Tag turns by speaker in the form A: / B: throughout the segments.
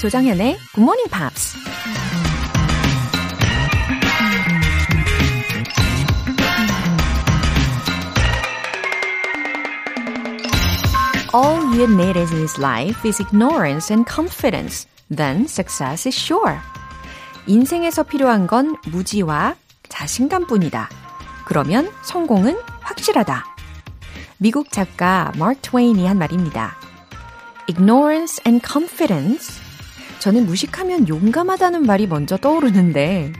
A: 조정현의 Good Morning Pops. All you need in this life is ignorance and confidence. Then success is sure. 인생에서 필요한 건 무지와 자신감뿐이다. 그러면 성공은 확실하다. 미국 작가 마크 트웨인이 한 말입니다. Ignorance and confidence. 저는 무식하면 용감하다는 말이 먼저 떠오르는데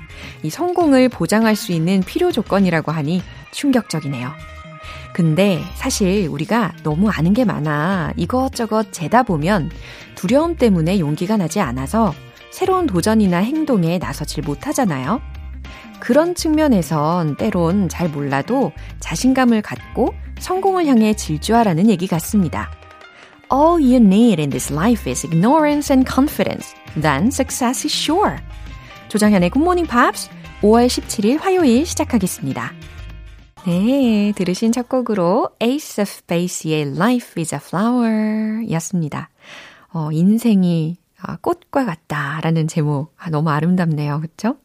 A: 이 성공을 보장할 수 있는 필요 조건이라고 하니 충격적이네요. 근데 사실 우리가 너무 아는 게 많아 이것저것 재다 보면 두려움 때문에 용기가 나지 않아서 새로운 도전이나 행동에 나서질 못하잖아요. 그런 측면에선 때론 잘 몰라도 자신감을 갖고 성공을 향해 질주하라는 얘기 같습니다. All you need in this life is ignorance and confidence. Then success is sure. 조장현의 Morning Pops 5월 17일 화요일 시작하겠습니다. 네, 들으신 첫 곡으로 Ace of Base의 Life is a Flower 였습니다. 어, 인생이 아, 꽃과 같다라는 제목. 아, 너무 아름답네요. 그쵸?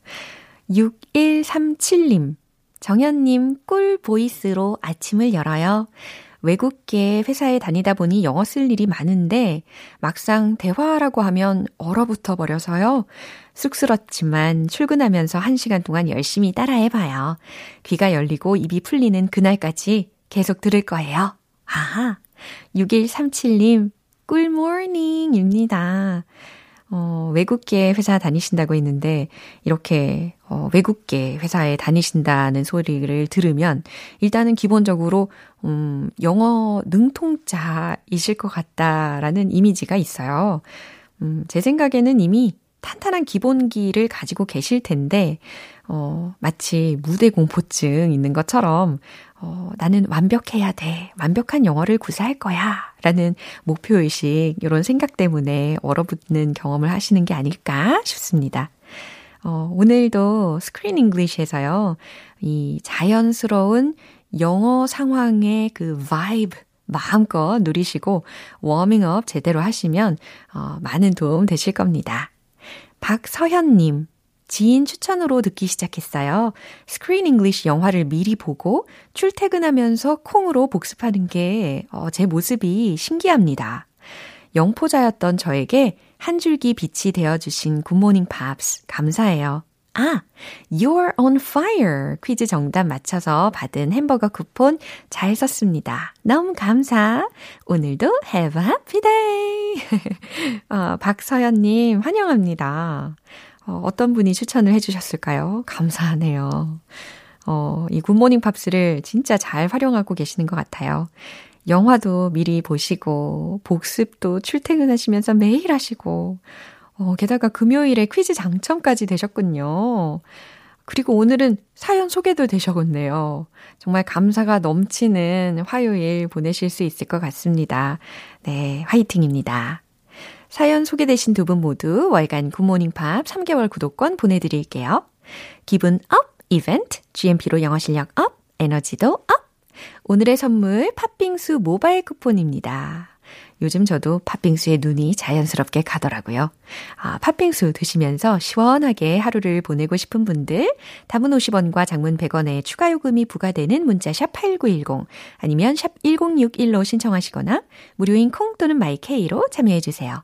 A: 6137님. 정현님, 꿀 보이스로 아침을 열어요. 외국계 회사에 다니다 보니 영어 쓸 일이 많은데 막상 대화하라고 하면 얼어붙어 버려서요. 쑥스럽지만 출근하면서 한 시간 동안 열심히 따라해 봐요. 귀가 열리고 입이 풀리는 그날까지 계속 들을 거예요. 아하. 6137님, 꿀모닝입니다. 어, 외국계 회사 다니신다고 했는데, 이렇게, 어, 외국계 회사에 다니신다는 소리를 들으면, 일단은 기본적으로, 음, 영어 능통자이실 것 같다라는 이미지가 있어요. 음, 제 생각에는 이미 탄탄한 기본기를 가지고 계실 텐데, 어, 마치 무대 공포증 있는 것처럼, 어, 나는 완벽해야 돼. 완벽한 영어를 구사할 거야. 라는 목표의식, 이런 생각 때문에 얼어붙는 경험을 하시는 게 아닐까 싶습니다. 어, 오늘도 Screen English에서요, 이 자연스러운 영어 상황의 그 vibe, 마음껏 누리시고 워밍업 제대로 하시면 어, 많은 도움 되실 겁니다. 박서현님, 지인 추천으로 듣기 시작했어요. Screen English 영화를 미리 보고 출퇴근하면서 콩으로 복습하는 게 제 어, 모습이 신기합니다. 영포자였던 저에게 한 줄기 빛이 되어주신 굿모닝 팝스 감사해요. 아, You're on fire 퀴즈 정답 맞춰서 받은 햄버거 쿠폰 잘 썼습니다. 너무 감사. 오늘도 have a happy day. 어, 박서연님 환영합니다. 어, 어떤 분이 추천을 해주셨을까요? 감사하네요. 어, 이 굿모닝 팝스를 진짜 잘 활용하고 계시는 것 같아요. 영화도 미리 보시고, 복습도 출퇴근하시면서 매일 하시고, 어, 게다가 금요일에 퀴즈 당첨까지 되셨군요. 그리고 오늘은 사연 소개도 되셨네요. 정말 감사가 넘치는 화요일 보내실 수 있을 것 같습니다. 네, 화이팅입니다. 사연 소개되신 두 분 모두 월간 굿모닝 팝스 3개월 구독권 보내드릴게요. 기분 up 이벤트, GMP로 영어 실력 up, 에너지도 up! 오늘의 선물 팥빙수 모바일 쿠폰입니다. 요즘 저도 팥빙수에 눈이 자연스럽게 가더라고요. 아, 팥빙수 드시면서 시원하게 하루를 보내고 싶은 분들, 담은 50원과 장문 100원의 추가 요금이 부과되는 문자 샵 8910 아니면 샵 1061로 신청하시거나 무료인 콩 또는 마이케이로 참여해 주세요.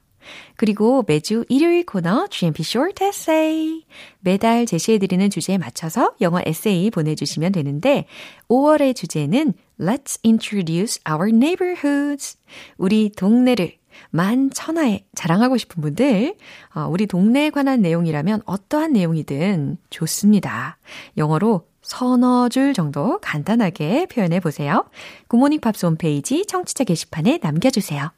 A: 그리고 매주 일요일 코너 GMP Short Essay. 매달 제시해드리는 주제에 맞춰서 영어 에세이 보내주시면 되는데, 5월의 주제는 Let's introduce our neighborhoods. 우리 동네를 만천하에 자랑하고 싶은 분들, 어, 우리 동네에 관한 내용이라면 어떠한 내용이든 좋습니다. 영어로 서너 줄 정도 간단하게 표현해 보세요. 구모닝 팝스 홈페이지 청취자 게시판에 남겨주세요.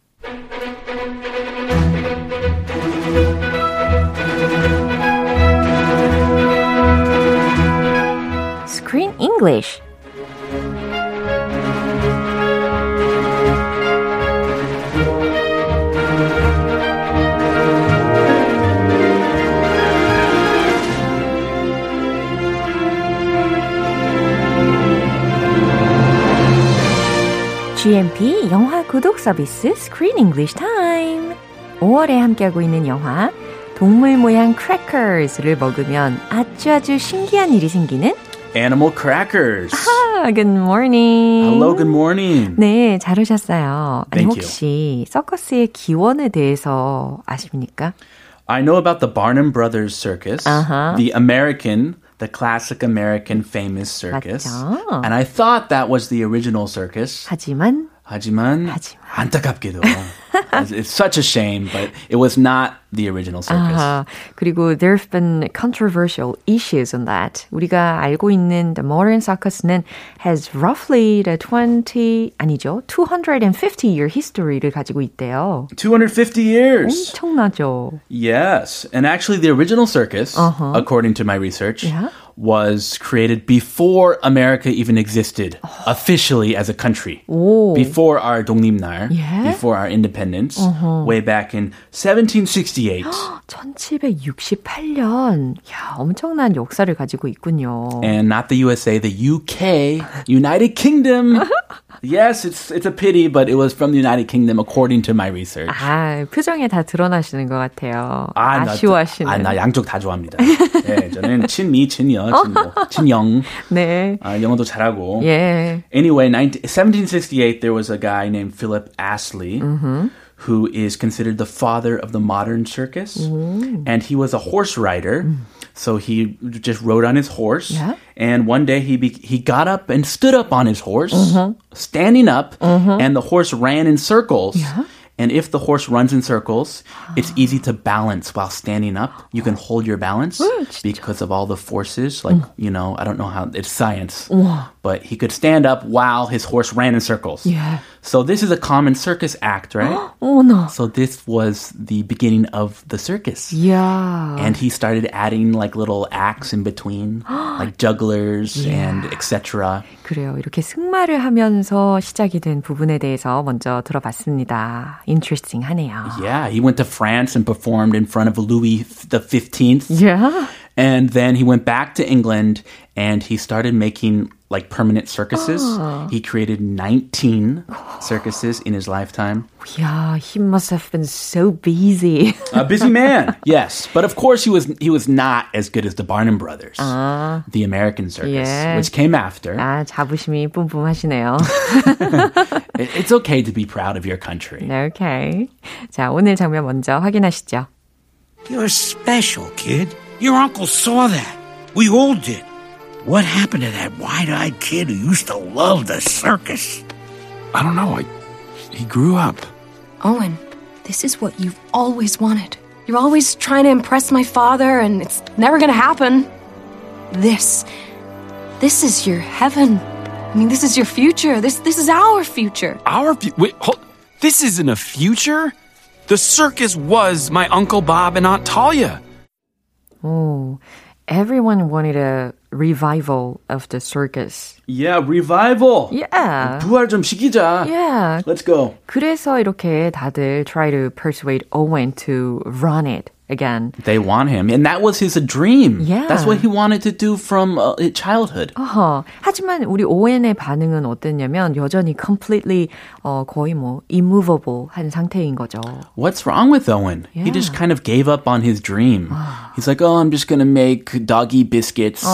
A: Screen English GMP 영화 구독 서비스 Screen English Time 5월에 함께하고 있는 영화 동물 모양 crackers를 먹으면 아주 아주 신기한 일이 생기는
B: Animal crackers.
A: 아, good morning.
B: Hello, good morning.
A: 네, 잘 오셨어요. 아니,
B: Thank
A: 혹시 서커스의 기원에 대해서 아십니까?
B: I know about the Barnum Brothers Circus,
A: Uh-huh.
B: the American, the classic American famous circus.
A: 맞죠.
B: And I thought that was the original circus.
A: 하지만
B: 하지만,
A: 하지만.
B: 안타깝게도. it's, it's such a shame, but it was not the original circus.
A: 아, 그리고 there have been controversial issues on that. 우리가 알고 있는 the modern circus는 has roughly the 20 아니죠. 250 year history를 가지고 있대요.
B: 250 years.
A: 엄청나죠.
B: Yes. And actually, the original circus,
A: Uh-huh.
B: according to my research,
A: Yeah.
B: was created before America even existed officially as a country.
A: 오.
B: Before our 독립날,
A: Yeah?
B: before our independence, way back in 1768.
A: 1768년. 야, 엄청난 역사를 가지고 있군요.
B: and not the USA, the UK, United Kingdom. yes, it's it's a pity, but it was from the United Kingdom according to my research.
A: 아, 표정에 다 드러나시는 것 같아요.
B: 나-
A: 아쉬워하시는.
B: 아, 나 양쪽 다 좋아합니다. 네, 저는 친미, 친여, 친모, 친영.
A: 네.
B: 아, 영어도 잘하고.
A: 예.
B: Anyway, 19, 1768, there was a guy named Philip Astley. Who is considered the father of the modern circus? And he was a horse rider. So he just rode on his horse.
A: Yeah.
B: And one day he be- he got up and stood up on his horse, standing up, and the horse ran in circles. And if the horse runs in circles, it's easy to balance while standing up. You can hold your balance because of all the forces. Like, you know, I don't know how it's science. But he could stand up while his horse ran in circles.
A: Yeah.
B: So this is a common circus act, right?
A: 어머나.
B: so this was the beginning of the circus.
A: 이야.
B: And he started adding like little acts in between, like jugglers and etc.
A: 그래요. 이렇게 승마를 하면서 시작이 된 부분에 대해서 먼저 들어봤습니다. interesting 하네요.
B: Yeah, he went to France and performed in front of Louis the 15th.
A: Yeah.
B: And then he went back to England and he started making like permanent circuses. He created 19 circuses in his lifetime.
A: Yeah, he must have been so busy.
B: A busy man, yes. But of course he was he was not as good as the Barnum Brothers, the American circus,
A: Yeah.
B: which came after.
A: 아, 자부심이 뿜뿜하시네요.
B: It- It's okay to be proud of your country.
A: 네, 오케이. 자, 오늘 장면 먼저 확인하시죠.
C: You're special, kid. Your uncle saw that. We all did. What happened to that wide-eyed kid who used to love the circus?
D: I don't know. I, he grew up.
E: Owen, this is what you've always wanted. You're always trying to impress my father, and it's never gonna happen. This. This is your heaven. I mean, this is your future. This this is our future.
D: Our fu- wait, hold. This isn't a future. The circus was my uncle Bob and Aunt Talia.
A: 오, everyone wanted a revival of the circus.
B: Yeah, revival.
A: Yeah.
B: 부활 좀 시키자.
A: Yeah.
B: Let's go.
A: 그래서 이렇게 다들 try to persuade Owen to run it again.
B: They want him, and that was his dream.
A: Yeah.
B: That's what he wanted to do from uh, childhood.
A: 어허. 하지만 우리 오웬의 반응은 어땠냐면 여전히 completely 어, 거의 뭐 immovable 한 상태인 거죠.
B: What's wrong with Owen? He just
A: Yeah.
B: kind of gave up on his dream. He's like, oh, I'm just gonna make doggy biscuits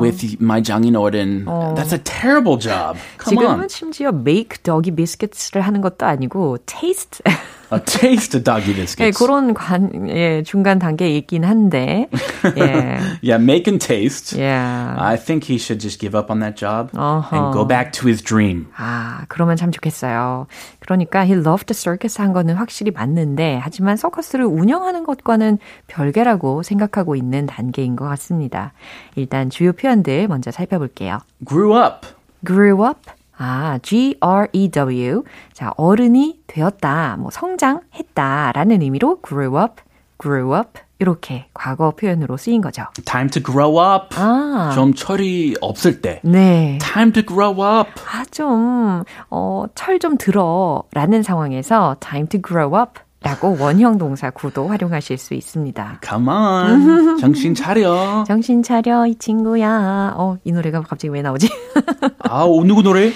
B: with my 장인어른. That's a terrible job. Come
A: 지금은
B: on.
A: 심지어 make doggy biscuits를 하는 것도 아니고 taste
B: A taste of doggy
A: 네,
B: biscuits.
A: 그런 관, 예, 중간 단계에 있긴 한데 예.
B: Yeah, make and taste.
A: Yeah.
B: I think he should just give up on that job
A: Uh-huh.
B: and go back to his dream.
A: 아, 그러면 참 좋겠어요. 그러니까 he loved the circus 한 거는 확실히 맞는데 하지만 서커스를 운영하는 것과는 별개라고 생각하고 있는 단계인 것 같습니다. 일단 주요 표현들 먼저 살펴볼게요.
B: Grew up.
A: grew up. 아, G-R-E-W. 자, 어른이 되었다, 뭐 성장했다 라는 의미로 grew up, grew up 이렇게 과거 표현으로 쓰인 거죠.
B: Time to grow up.
A: 아.
B: 좀 철이 없을 때.
A: 네.
B: Time to grow up.
A: 아, 좀, 어, 철 좀 들어 라는 상황에서 time to grow up 라고 원형 동사 구도 활용하실 수 있습니다.
B: Come on. 정신 차려.
A: 정신 차려, 이 친구야. 어, 이 노래가 갑자기 왜 나오지?
B: 아, 어, 누구 노래?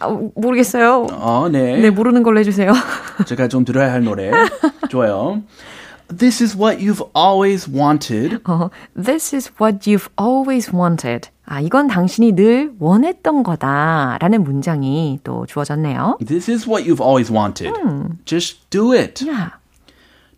A: 어, 모르겠어요.
B: 어, 네.
A: 네, 모르는 걸로 해주세요.
B: 제가 좀 들어야 할 노래. 좋아요. This is what you've always wanted.
A: 어, This is what you've always wanted. 아, 이건 당신이 늘 원했던 거다. 라는 문장이 또 주어졌네요.
B: This is what you've always wanted. Just do it.
A: Yeah.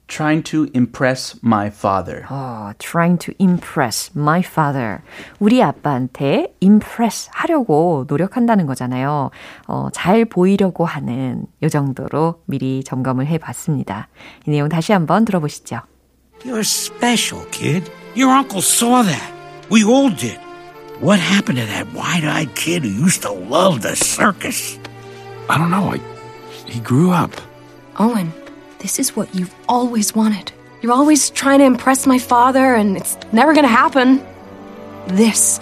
B: Trying to impress my father.
A: 어, trying to impress my father. 우리 아빠한테 impress 하려고 노력한다는 거잖아요. 어, 잘 보이려고 하는 요 정도로 미리 점검을 해 봤습니다. 이 내용 다시 한번 들어보시죠.
C: You're special, kid. Your uncle saw that. We all did. What happened to that wide-eyed kid who used to love the circus?
D: I don't know. I, he grew up.
E: Owen, this is what you've always wanted. You're always trying to impress my father, and it's never gonna happen. This,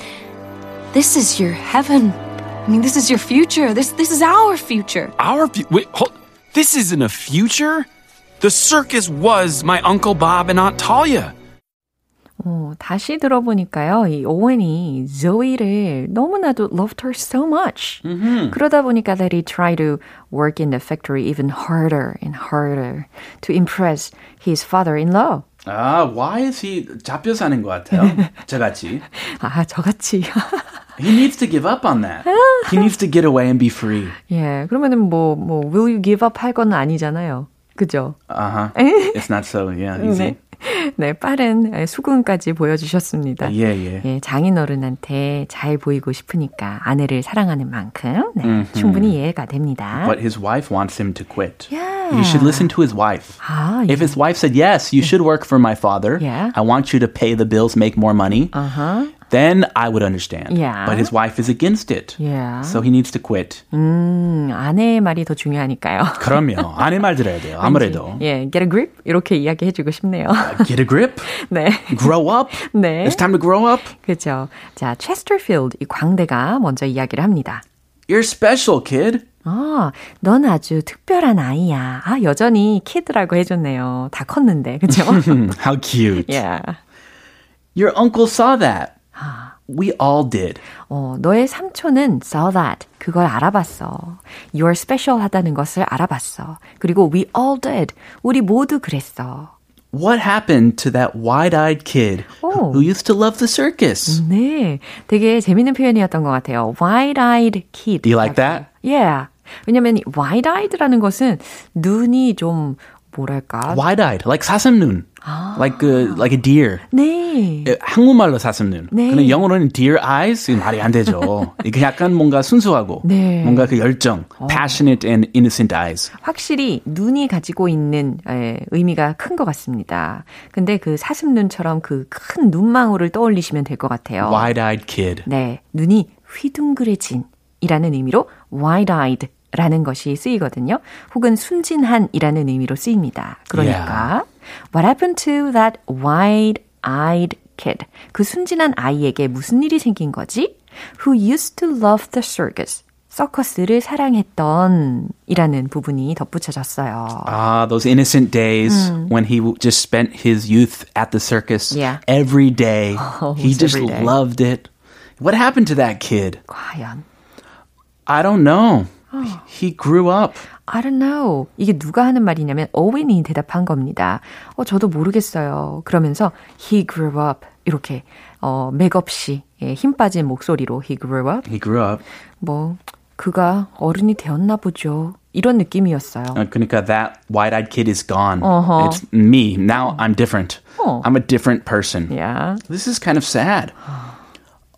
E: this is your heaven. I mean, this is your future. This, this is our future.
D: Our fu- wait, hold. This isn't a future. The circus was my uncle Bob and Aunt Talia.
A: 어, 다시 들어보니까요, 이 오웬이 조이를 너무나도 loved her so much. 그러다 보니까 that he tried to work in the factory even harder and harder to impress his father-in-law.
B: 아, why is he 잡혀 사는 것 같아요? 저같이.
A: 아, 저같이.
B: He needs to give up on that. He needs to get away and be free.
A: 예, 그러면은 뭐, 뭐, will you give up 할 건 아니잖아요. 그죠?
B: Uh-huh. It's not so, yeah, easy.
A: 네, 빠른 수긍까지 보여주셨습니다.
B: 예, 예.
A: 예, 장인어른한테 잘 보이고 싶으니까 아내를 사랑하는 만큼 네, 충분히 이해가 됩니다.
B: But his wife wants him to quit.
A: Yeah.
B: You should listen to his wife.
A: 아,
B: If his wife said, Yes, you should work for my father.
A: Yeah.
B: I want you to pay the bills, make more money.
A: uh-huh.
B: Then I would understand.
A: Yeah.
B: But his wife is against it.
A: Yeah.
B: So he needs to quit.
A: 음, 아내의 말이 더 중요하니까요.
B: 그럼요. 아내 말 들어야 돼요. 아무래도.
A: 예, get a grip 이렇게 이야기해주고 싶네요.
B: Get a grip.
A: 네,
B: Grow up.
A: 네,
B: It's time to grow up.
A: 그렇죠. 자, 체스터필드 이 광대가 먼저 이야기를 합니다.
B: You're special, kid.
A: 아, 넌 아주 특별한 아이야. 아, 여전히 키드라고 해줬네요. 다 컸는데, 그죠?
B: How cute.
A: yeah.
B: Your uncle saw that. We all did.
A: 어, 너의 삼촌은 saw that. 그걸 알아봤어. You're special 하다는 것을 알아봤어. 그리고 we all did. 우리 모두 그랬어.
B: What happened to that wide-eyed kid
A: Oh.
B: who used to love the circus?
A: 네. 되게 재밌는 표현이었던 것 같아요. wide-eyed kid.
B: Do you like that?
A: Yeah. 왜냐면 이 wide-eyed라는 것은 눈이 좀 뭐랄까?
B: Wide-eyed, like 사슴눈. Like a, like a deer.
A: 네.
B: 에, 한국말로 사슴눈.
A: 네.
B: 근데 영어로는 deer eyes 말이 안 되죠. 이게 약간 뭔가 순수하고
A: 네.
B: 뭔가 그 열정, passionate and innocent eyes.
A: 확실히 눈이 가지고 있는 에, 의미가 큰 것 같습니다. 근데 그 사슴눈처럼 그 큰 눈망울을 떠올리시면 될 것 같아요.
B: Wide-eyed kid.
A: 네, 눈이 휘둥그레진 이라는 의미로 wide-eyed 라는 것이 쓰이거든요. 혹은 순진한이라는 의미로 쓰입니다. 그러니까 what happened to that wide-eyed kid? 그 순진한 아이에게 무슨 일이 생긴 거지? Who used to love the circus? 서커스를 사랑했던 이라는 부분이 덧붙여졌어요.
B: Ah, those innocent days when he w- just spent his youth at the circus
A: Yeah.
B: every day.
A: Oh,
B: he just
A: every day.
B: loved it. What happened to that kid?
A: 과연
B: I don't know. He grew up.
A: I don't know. 이게 누가 하는 말이냐면 오웬이 대답한 겁니다. 어, 저도 모르겠어요. 그러면서 he grew up 이렇게 어, 맥없이 예, 힘 빠진 목소리로 he grew up.
B: He grew up.
A: 뭐 그가 어른이 되었나 보죠. 이런 느낌이었어요.
B: Uh, 그러니까 that wide-eyed kid is gone.
A: Uh-huh.
B: It's me. Now I'm different.
A: Oh.
B: I'm a different person.
A: Yeah.
B: This is kind of sad.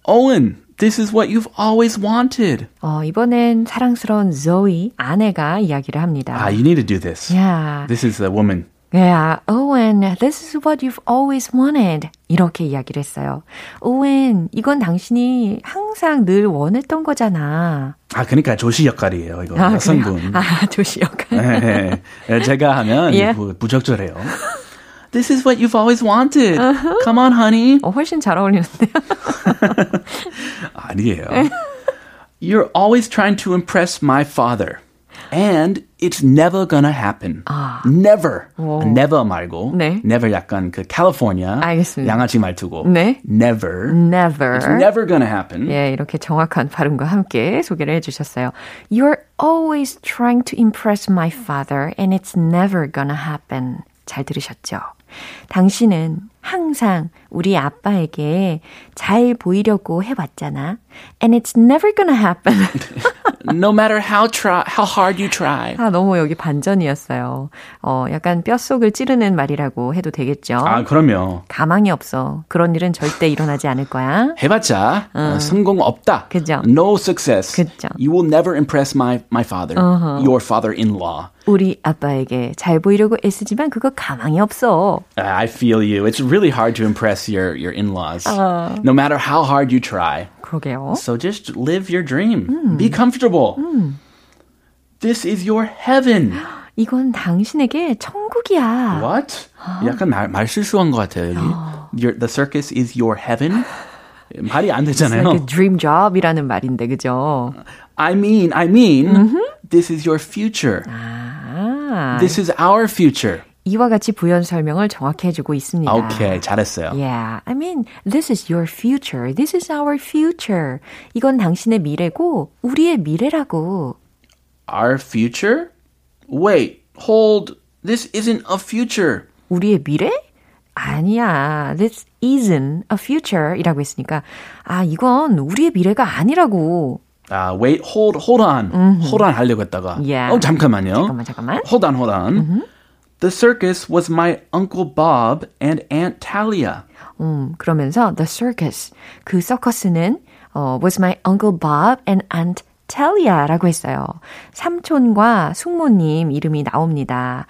B: Owen, this is what you've always wanted.
A: 어, 이번엔 사랑스러운 Zoe 아내가 이야기를 합니다.
B: Ah, you need to do this.
A: Yeah.
B: This is the woman.
A: Yeah, Owen, this is what you've always wanted. 이렇게 이야기를 했어요. Owen, 이건 당신이 항상 늘 원했던 거잖아.
B: 아, 그러니까 조시 역할이에요. 이거
A: 아,
B: 여성분.
A: 그래요? 아, 조시 역할.
B: 네, 네. 제가 하면
A: 예.
B: 부, 부적절해요. This is what you've always wanted. Come on, honey.
A: 어, 훨씬 잘 어울리는데요.
B: 아니에요. You're always trying to impress my father. And it's never gonna happen. Never. Never 말고.
A: 네.
B: Never 약간 그 캘리포니아
A: 알겠습니다.
B: 양아치 말투고.
A: 네.
B: Never.
A: Never.
B: It's never gonna happen.
A: 예, 이렇게 정확한 발음과 함께 소개를 해주셨어요. You're always trying to impress my father and it's never gonna happen. 잘 들으셨죠? 당신은 항상 우리 아빠에게 잘 보이려고 해왔잖아. And it's never gonna happen.
B: no matter how try, how hard you try.
A: 아, 너무 여기 반전이었어요. 어, 약간 뼛속을 찌르는 말이라고 해도 되겠죠.
B: 아, 그럼요.
A: 가망이 없어. 그런 일은 절대 일어나지 않을 거야.
B: 해봤자 어, 성공 없다.
A: 그죠.
B: No success.
A: 그죠.
B: You will never impress my my father,
A: Uh-huh.
B: your father-in-law.
A: 우리 아빠에게 잘 보이려고 애쓰지만 그거 가망이 없어.
B: I feel you. It's really hard to impress your your in-laws. No matter how hard you try.
A: 그러게요.
B: So just live your dream. Be comfortable. This is your heaven.
A: 이건 당신에게 천국이야.
B: What? 약간 말, 말 실수한 것 같아요. 여기. Your, the circus is your heaven. 말이 안
A: It's
B: 되잖아요.
A: like a dream job이라는 말인데, 그죠?
B: I mean, I mean, this is your future.
A: 아,
B: This is our future.
A: 이와 같이 부연 설명을 정확히 해주고 있습니다.
B: 오케이, 잘했어요.
A: Yeah, I mean, this is your future. This is our future. 이건 당신의 미래고, 우리의 미래라고.
B: Our future? Wait, hold. This isn't a future.
A: 우리의 미래? 아니야. This isn't a future. 이라고 했으니까, 아, 이건 우리의 미래가 아니라고.
B: Uh, wait, hold, hold on. Hold on 하려고 했다가.
A: Yeah.
B: 어, 잠깐만요.
A: 잠깐만, 잠깐만.
B: Hold on, hold on. The circus was my Uncle Bob and Aunt Talia.
A: 음, 그러면서 the circus, 그 서커스는 어, was my uncle Bob and aunt Talia라고 했어요. 삼촌과 숙모님 이름이 나옵니다.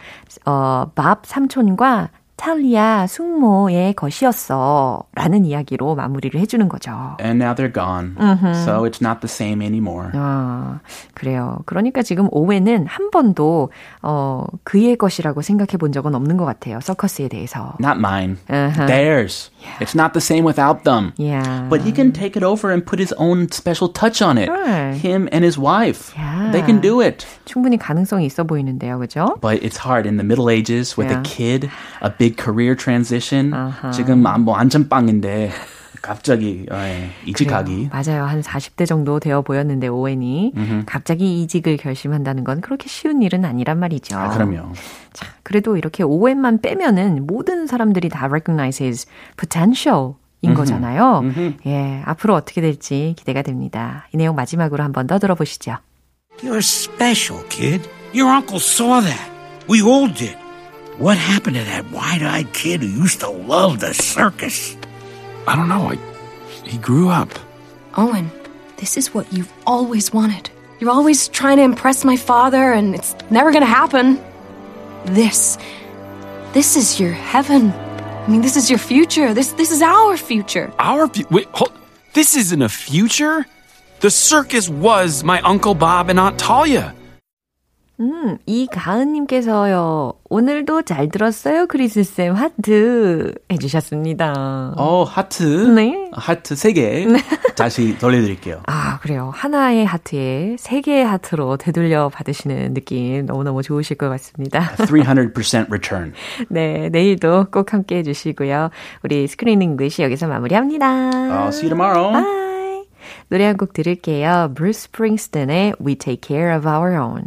A: 어, 밥 삼촌과 탈리아 숙모의 것이었어. 라는 이야기로 마무리를 해주는 거죠.
B: And now they're gone. So it's not the same anymore.
A: 아, 그래요. 그러니까 지금 오웬은 한 번도, 어, 그의 것이라고 생각해 본 적은 없는 것 같아요. 서커스에 대해서.
B: Not mine.
A: Uh-huh.
B: Theirs. It's not the same without them.
A: Yeah.
B: But he can take it over and put his own special touch on it.
A: Sure.
B: Him and his wife.
A: Yeah.
B: They can do it.
A: 충분히 가능성이 있어 보이는데요. 그죠?
B: But it's hard in the Middle Ages with
A: Yeah.
B: a kid, a big career transition.
A: Uh-huh.
B: 지금 아, 뭐 안전빵인데 갑자기 어, 예, 이직하기.
A: 맞아요. 한 40대 정도 되어 보였는데 오웬이 갑자기 이직을 결심한다는 건 그렇게 쉬운 일은 아니란 말이죠.
B: 아, 그럼요.
A: 자, 그래도 이렇게 오웬만 빼면은 모든 사람들이 다 recognize his potential 인 거잖아요. 예, 앞으로 어떻게 될지 기대가 됩니다. 이 내용 마지막으로 한 번 더 들어보시죠.
C: You're special, kid. Your uncle saw that. We all did. What happened to that wide-eyed kid who used to love the circus?
D: I don't know. I, he grew up.
E: Owen, this is what you've always wanted. You're always trying to impress my father, and it's never gonna happen. This, this is your heaven. I mean, this is your future. This, this is our future.
D: Our fu- wait, hold. This isn't a future. The circus was my uncle Bob and Aunt Talia.
A: 음, 이가은님께서요, 오늘도 잘 들었어요, 크리스쌤 하트 해주셨습니다.
B: 어, 하트.
A: 네.
B: 하트 3개. 다시 돌려드릴게요.
A: 아, 그래요. 하나의 하트에 세 개의 하트로 되돌려 받으시는 느낌 너무너무 좋으실 것 같습니다.
B: 300% return.
A: 네, 내일도 꼭 함께 해주시고요. 우리 Screen English 여기서 마무리합니다.
B: I'll see you tomorrow.
A: Bye. 노래 한 곡 들을게요. Bruce Springsteen의 We Take Care of Our Own.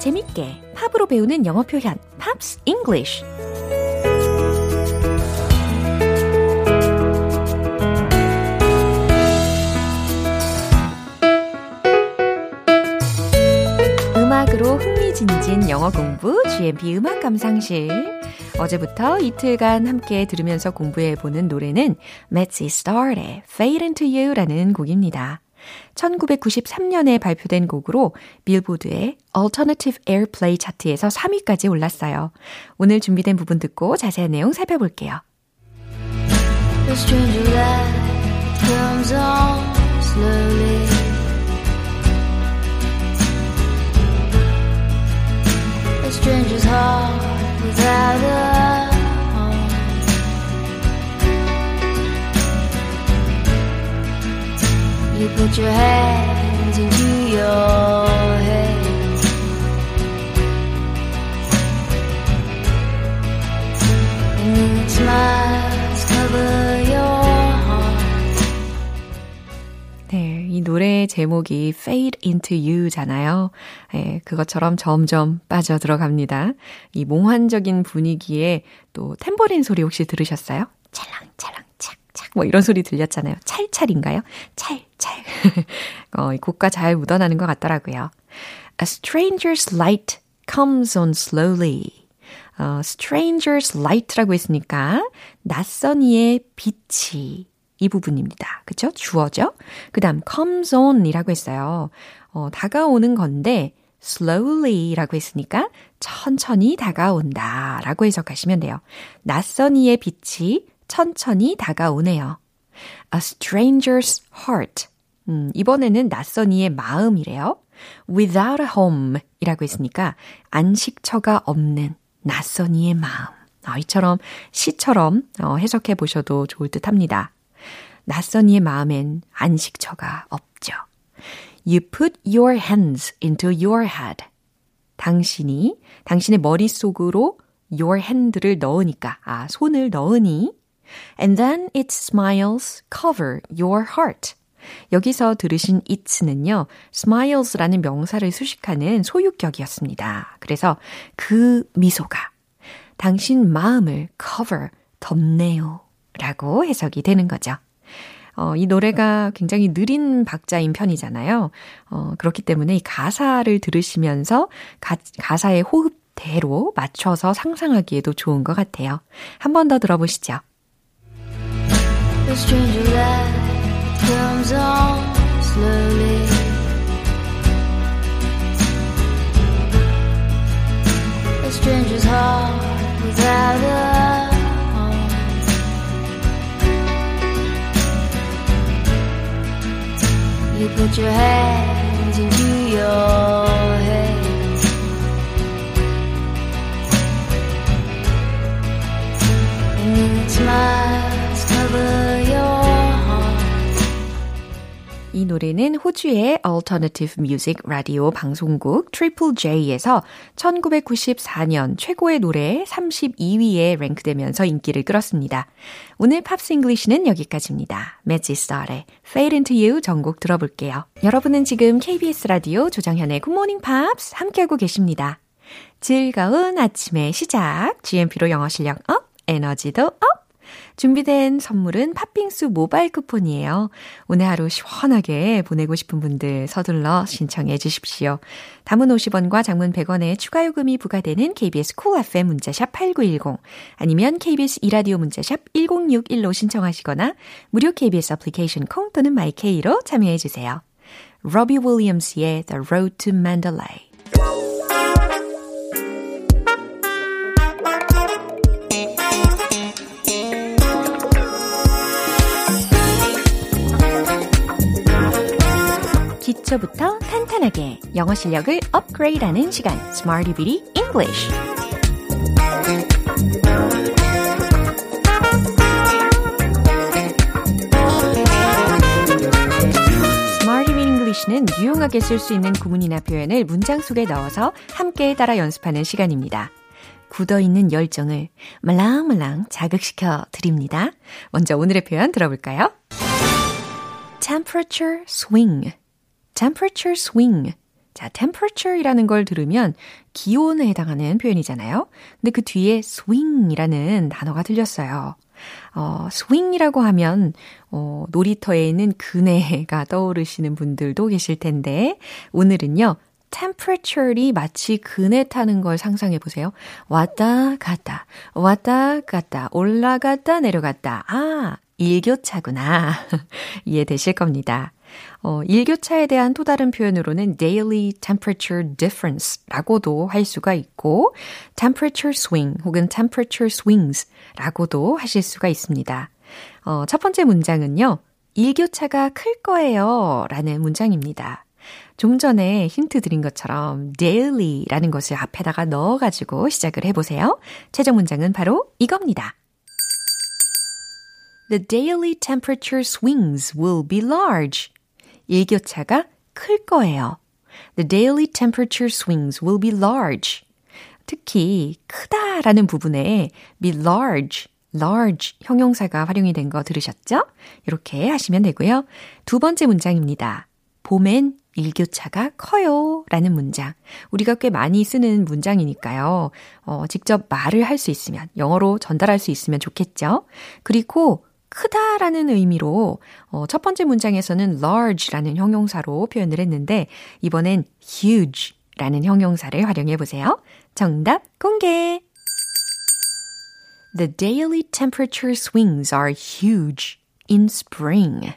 A: 재밌게 팝으로 배우는 영어 표현 Pops English 음악으로 흥미진진 영어 공부 GMP 음악 감상실 어제부터 이틀간 함께 들으면서 공부해보는 노래는 Mazzy Star의 Fade Into You라는 곡입니다. 1993년에 발표된 곡으로 빌보드의 Alternative Airplay 차트에서 3위까지 올랐어요. 오늘 준비된 부분 듣고 자세한 내용 살펴볼게요.
F: The stranger light comes on slowly. A stranger's heart without a put.
A: 네, 이 노래의 제목이 Fade Into You잖아요. 예, 그것처럼 점점 빠져 들어갑니다. 이 몽환적인 분위기에 또 탬버린 소리 혹시 들으셨어요? 찰랑찰랑 착착 뭐 이런 소리 들렸잖아요. 찰찰인가요? 찰 찰. 어, 이 곡과 잘 묻어나는 것 같더라고요. A stranger's light comes on slowly. 어, stranger's light라고 했으니까 낯선 이의 빛이 이 부분입니다. 그죠? 주어죠? 그 다음 comes on이라고 했어요. 어, 다가오는 건데 slowly라고 했으니까 천천히 다가온다 라고 해석하시면 돼요. 낯선 이의 빛이 천천히 다가오네요. A stranger's heart. 음, 이번에는 낯선 이의 마음이래요. Without a home 이라고 했으니까 안식처가 없는 낯선 이의 마음. 어, 이처럼 시처럼 어, 해석해 보셔도 좋을 듯 합니다. 낯선 이의 마음엔 안식처가 없죠. You put your hands into your head. 당신이 당신의 머릿속으로 your hand를 넣으니까 아 손을 넣으니 and then its smiles cover your heart. 여기서 들으신 it는요, smiles라는 명사를 수식하는 소유격이었습니다. 그래서 그 미소가 당신 마음을 cover, 덮네요. 라고 해석이 되는 거죠. 어, 이 노래가 굉장히 느린 박자인 편이잖아요. 어, 그렇기 때문에 이 가사를 들으시면서 가, 가사의 호흡대로 맞춰서 상상하기에도 좋은 것 같아요. 한 번 더 들어보시죠.
F: Stranger light comes on slowly. A stranger's heart without a home. You put your hands into your. And then smiles cover your heart.
A: 이 노래는 호주의 Alternative Music 라디오 방송국 Triple J에서 1994년 최고의 노래 32위에 랭크되면서 인기를 끌었습니다. 오늘 팝스 잉글리시는 여기까지입니다. 매지 스타의 Fade Into You 전곡 들어볼게요. 여러분은 지금 KBS 라디오 조정현의 Good Morning Pops 함께하고 계십니다. 즐거운 아침의 시작, GMP로 영어 실력 업, 에너지도 업! 준비된 선물은 팥빙수 모바일 쿠폰이에요. 오늘 하루 시원하게 보내고 싶은 분들 서둘러 신청해 주십시오. 담은 50원과 장문 100원의 추가 요금이 부과되는 KBS 쿨 cool FM 문자샵 8910 아니면 KBS 이라디오 문자샵 1061로 신청하시거나 무료 KBS 애플리케이션 콩 또는 마이케이로 참여해 주세요. 로비 윌리엄스의 The Road to Mandalay 기초부터 탄탄하게 영어 실력을 업그레이드하는 시간 Smarty Beauty English English는 유용하게 쓸 수 있는 구문이나 표현을 문장 속에 넣어서 함께 따라 연습하는 시간입니다. 굳어있는 열정을 말랑말랑 자극시켜 드립니다. 먼저 오늘의 표현 들어볼까요? temperature swing. Temperature swing. 자, temperature이라는 걸 들으면 기온에 해당하는 표현이잖아요. 근데 그 뒤에 swing이라는 단어가 들렸어요. 어, swing이라고 하면 어, 놀이터에 있는 그네가 떠오르시는 분들도 계실 텐데 오늘은요. temperature이 마치 그네 타는 걸 상상해 보세요. 왔다 갔다 왔다 갔다 올라갔다 내려갔다. 아, 일교차구나. 이해되실 겁니다. 어, 일교차에 대한 또 다른 표현으로는 daily temperature difference 라고도 할 수가 있고, temperature swing 혹은 temperature swings 라고도 하실 수가 있습니다. 어, 첫 번째 문장은요, 일교차가 클 거예요 라는 문장입니다. 좀 전에 힌트 드린 것처럼 daily라는 것을 앞에다가 넣어가지고 시작을 해보세요. 최종 문장은 바로 이겁니다. The daily temperature swings will be large. 일교차가 클 거예요. The daily temperature swings will be large. 특히 크다라는 부분에 be large, large 형용사가 활용이 된 거 들으셨죠? 이렇게 하시면 되고요. 두 번째 문장입니다. 봄엔 일교차가 커요. 라는 문장. 우리가 꽤 많이 쓰는 문장이니까요. 어, 직접 말을 할 수 있으면, 영어로 전달할 수 있으면 좋겠죠? 그리고 크다라는 의미로 어, 첫 번째 문장에서는 large라는 형용사로 표현을 했는데 이번엔 huge라는 형용사를 활용해 보세요. 정답 공개. The daily temperature swings are huge in spring.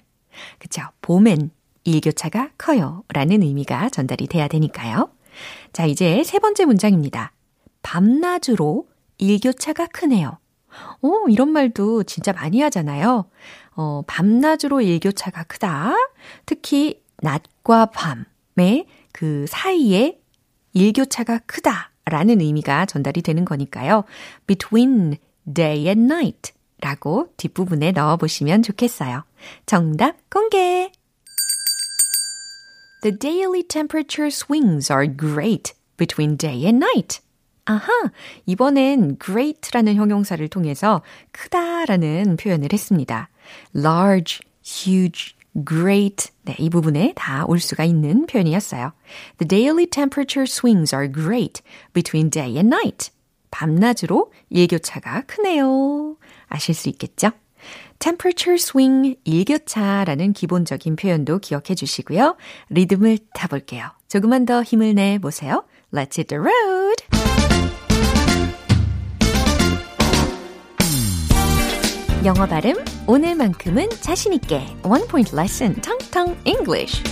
A: 그쵸. 봄엔 일교차가 커요. 라는 의미가 전달이 돼야 되니까요. 자, 이제 세 번째 문장입니다. 밤낮으로 일교차가 크네요. 오, 이런 말도 진짜 많이 하잖아요. 어, 밤낮으로 일교차가 크다. 특히 낮과 밤의 그 사이에 일교차가 크다. 라는 의미가 전달이 되는 거니까요. between day and night 라고 뒷부분에 넣어보시면 좋겠어요. 정답 공개! The daily temperature swings are great between day and night. 아하! 이번엔 great라는 형용사를 통해서 크다라는 표현을 했습니다. large, huge, great. 네, 이 부분에 다 올 수가 있는 표현이었어요. The daily temperature swings are great between day and night. 밤낮으로 일교차가 크네요. 아실 수 있겠죠? temperature swing, 일교차라는 기본적인 표현도 기억해 주시고요. 리듬을 타볼게요. 조금만 더 힘을 내 보세요. Let's hit the road! 영어 발음 오늘만큼은 자신 있게 One Point Lesson 텅텅 English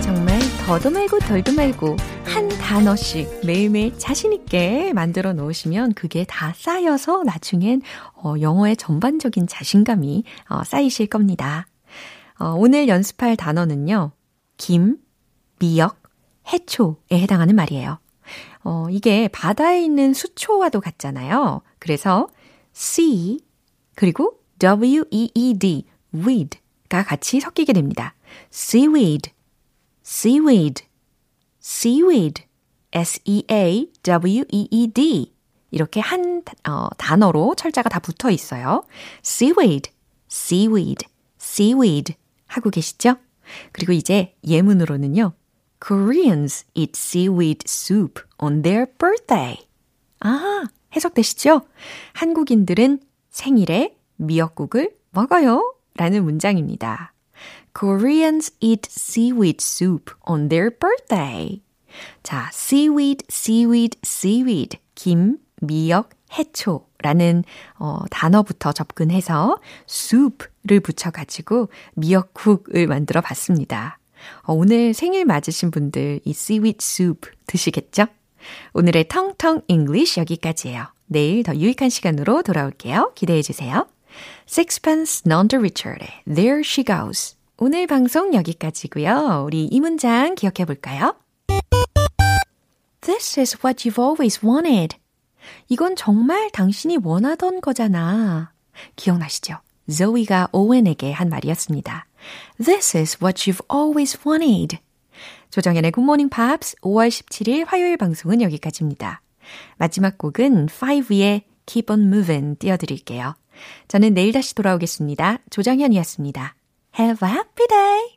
A: 정말 더도 말고 덜도 말고 한 단어씩 매일매일 자신있게 만들어 놓으시면 그게 다 쌓여서 나중엔 어, 영어의 전반적인 자신감이 어, 쌓이실 겁니다. 어, 오늘 연습할 단어는요. 김, 미역, 해초에 해당하는 말이에요. 어, 이게 바다에 있는 수초와도 같잖아요. 그래서 sea 그리고 w-e-e-d, weed가 같이 섞이게 됩니다. seaweed, seaweed, seaweed, s-e-a-w-e-e-d 이렇게 한 어, 단어로 철자가 다 붙어 있어요. seaweed, seaweed, seaweed 하고 계시죠? 그리고 이제 예문으로는요. Koreans eat seaweed soup on their birthday. 아, 해석되시죠? 한국인들은 생일에 미역국을 먹어요. 라는 문장입니다. Koreans eat seaweed soup on their birthday. 자, seaweed, seaweed, seaweed. 김, 미역, 해초라는 어, 단어부터 접근해서 soup를 붙여가지고 미역국을 만들어 봤습니다. 어, 오늘 생일 맞으신 분들 이 seaweed soup 드시겠죠? 오늘의 텅텅 English 여기까지예요. 내일 더 유익한 시간으로 돌아올게요. 기대해 주세요. Sixpence None the Richer의 There She Goes. 오늘 방송 여기까지고요. 우리 이 문장 기억해 볼까요? This is what you've always wanted. 이건 정말 당신이 원하던 거잖아. 기억나시죠? 조이가 오웬에게 한 말이었습니다. This is what you've always wanted. 조정연의 Good Morning Pops 5월 17일 화요일 방송은 여기까지입니다. 마지막 곡은 5의 Keep on Moving 띄워드릴게요. 저는 내일 다시 돌아오겠습니다. 조정현이었습니다. Have a happy day!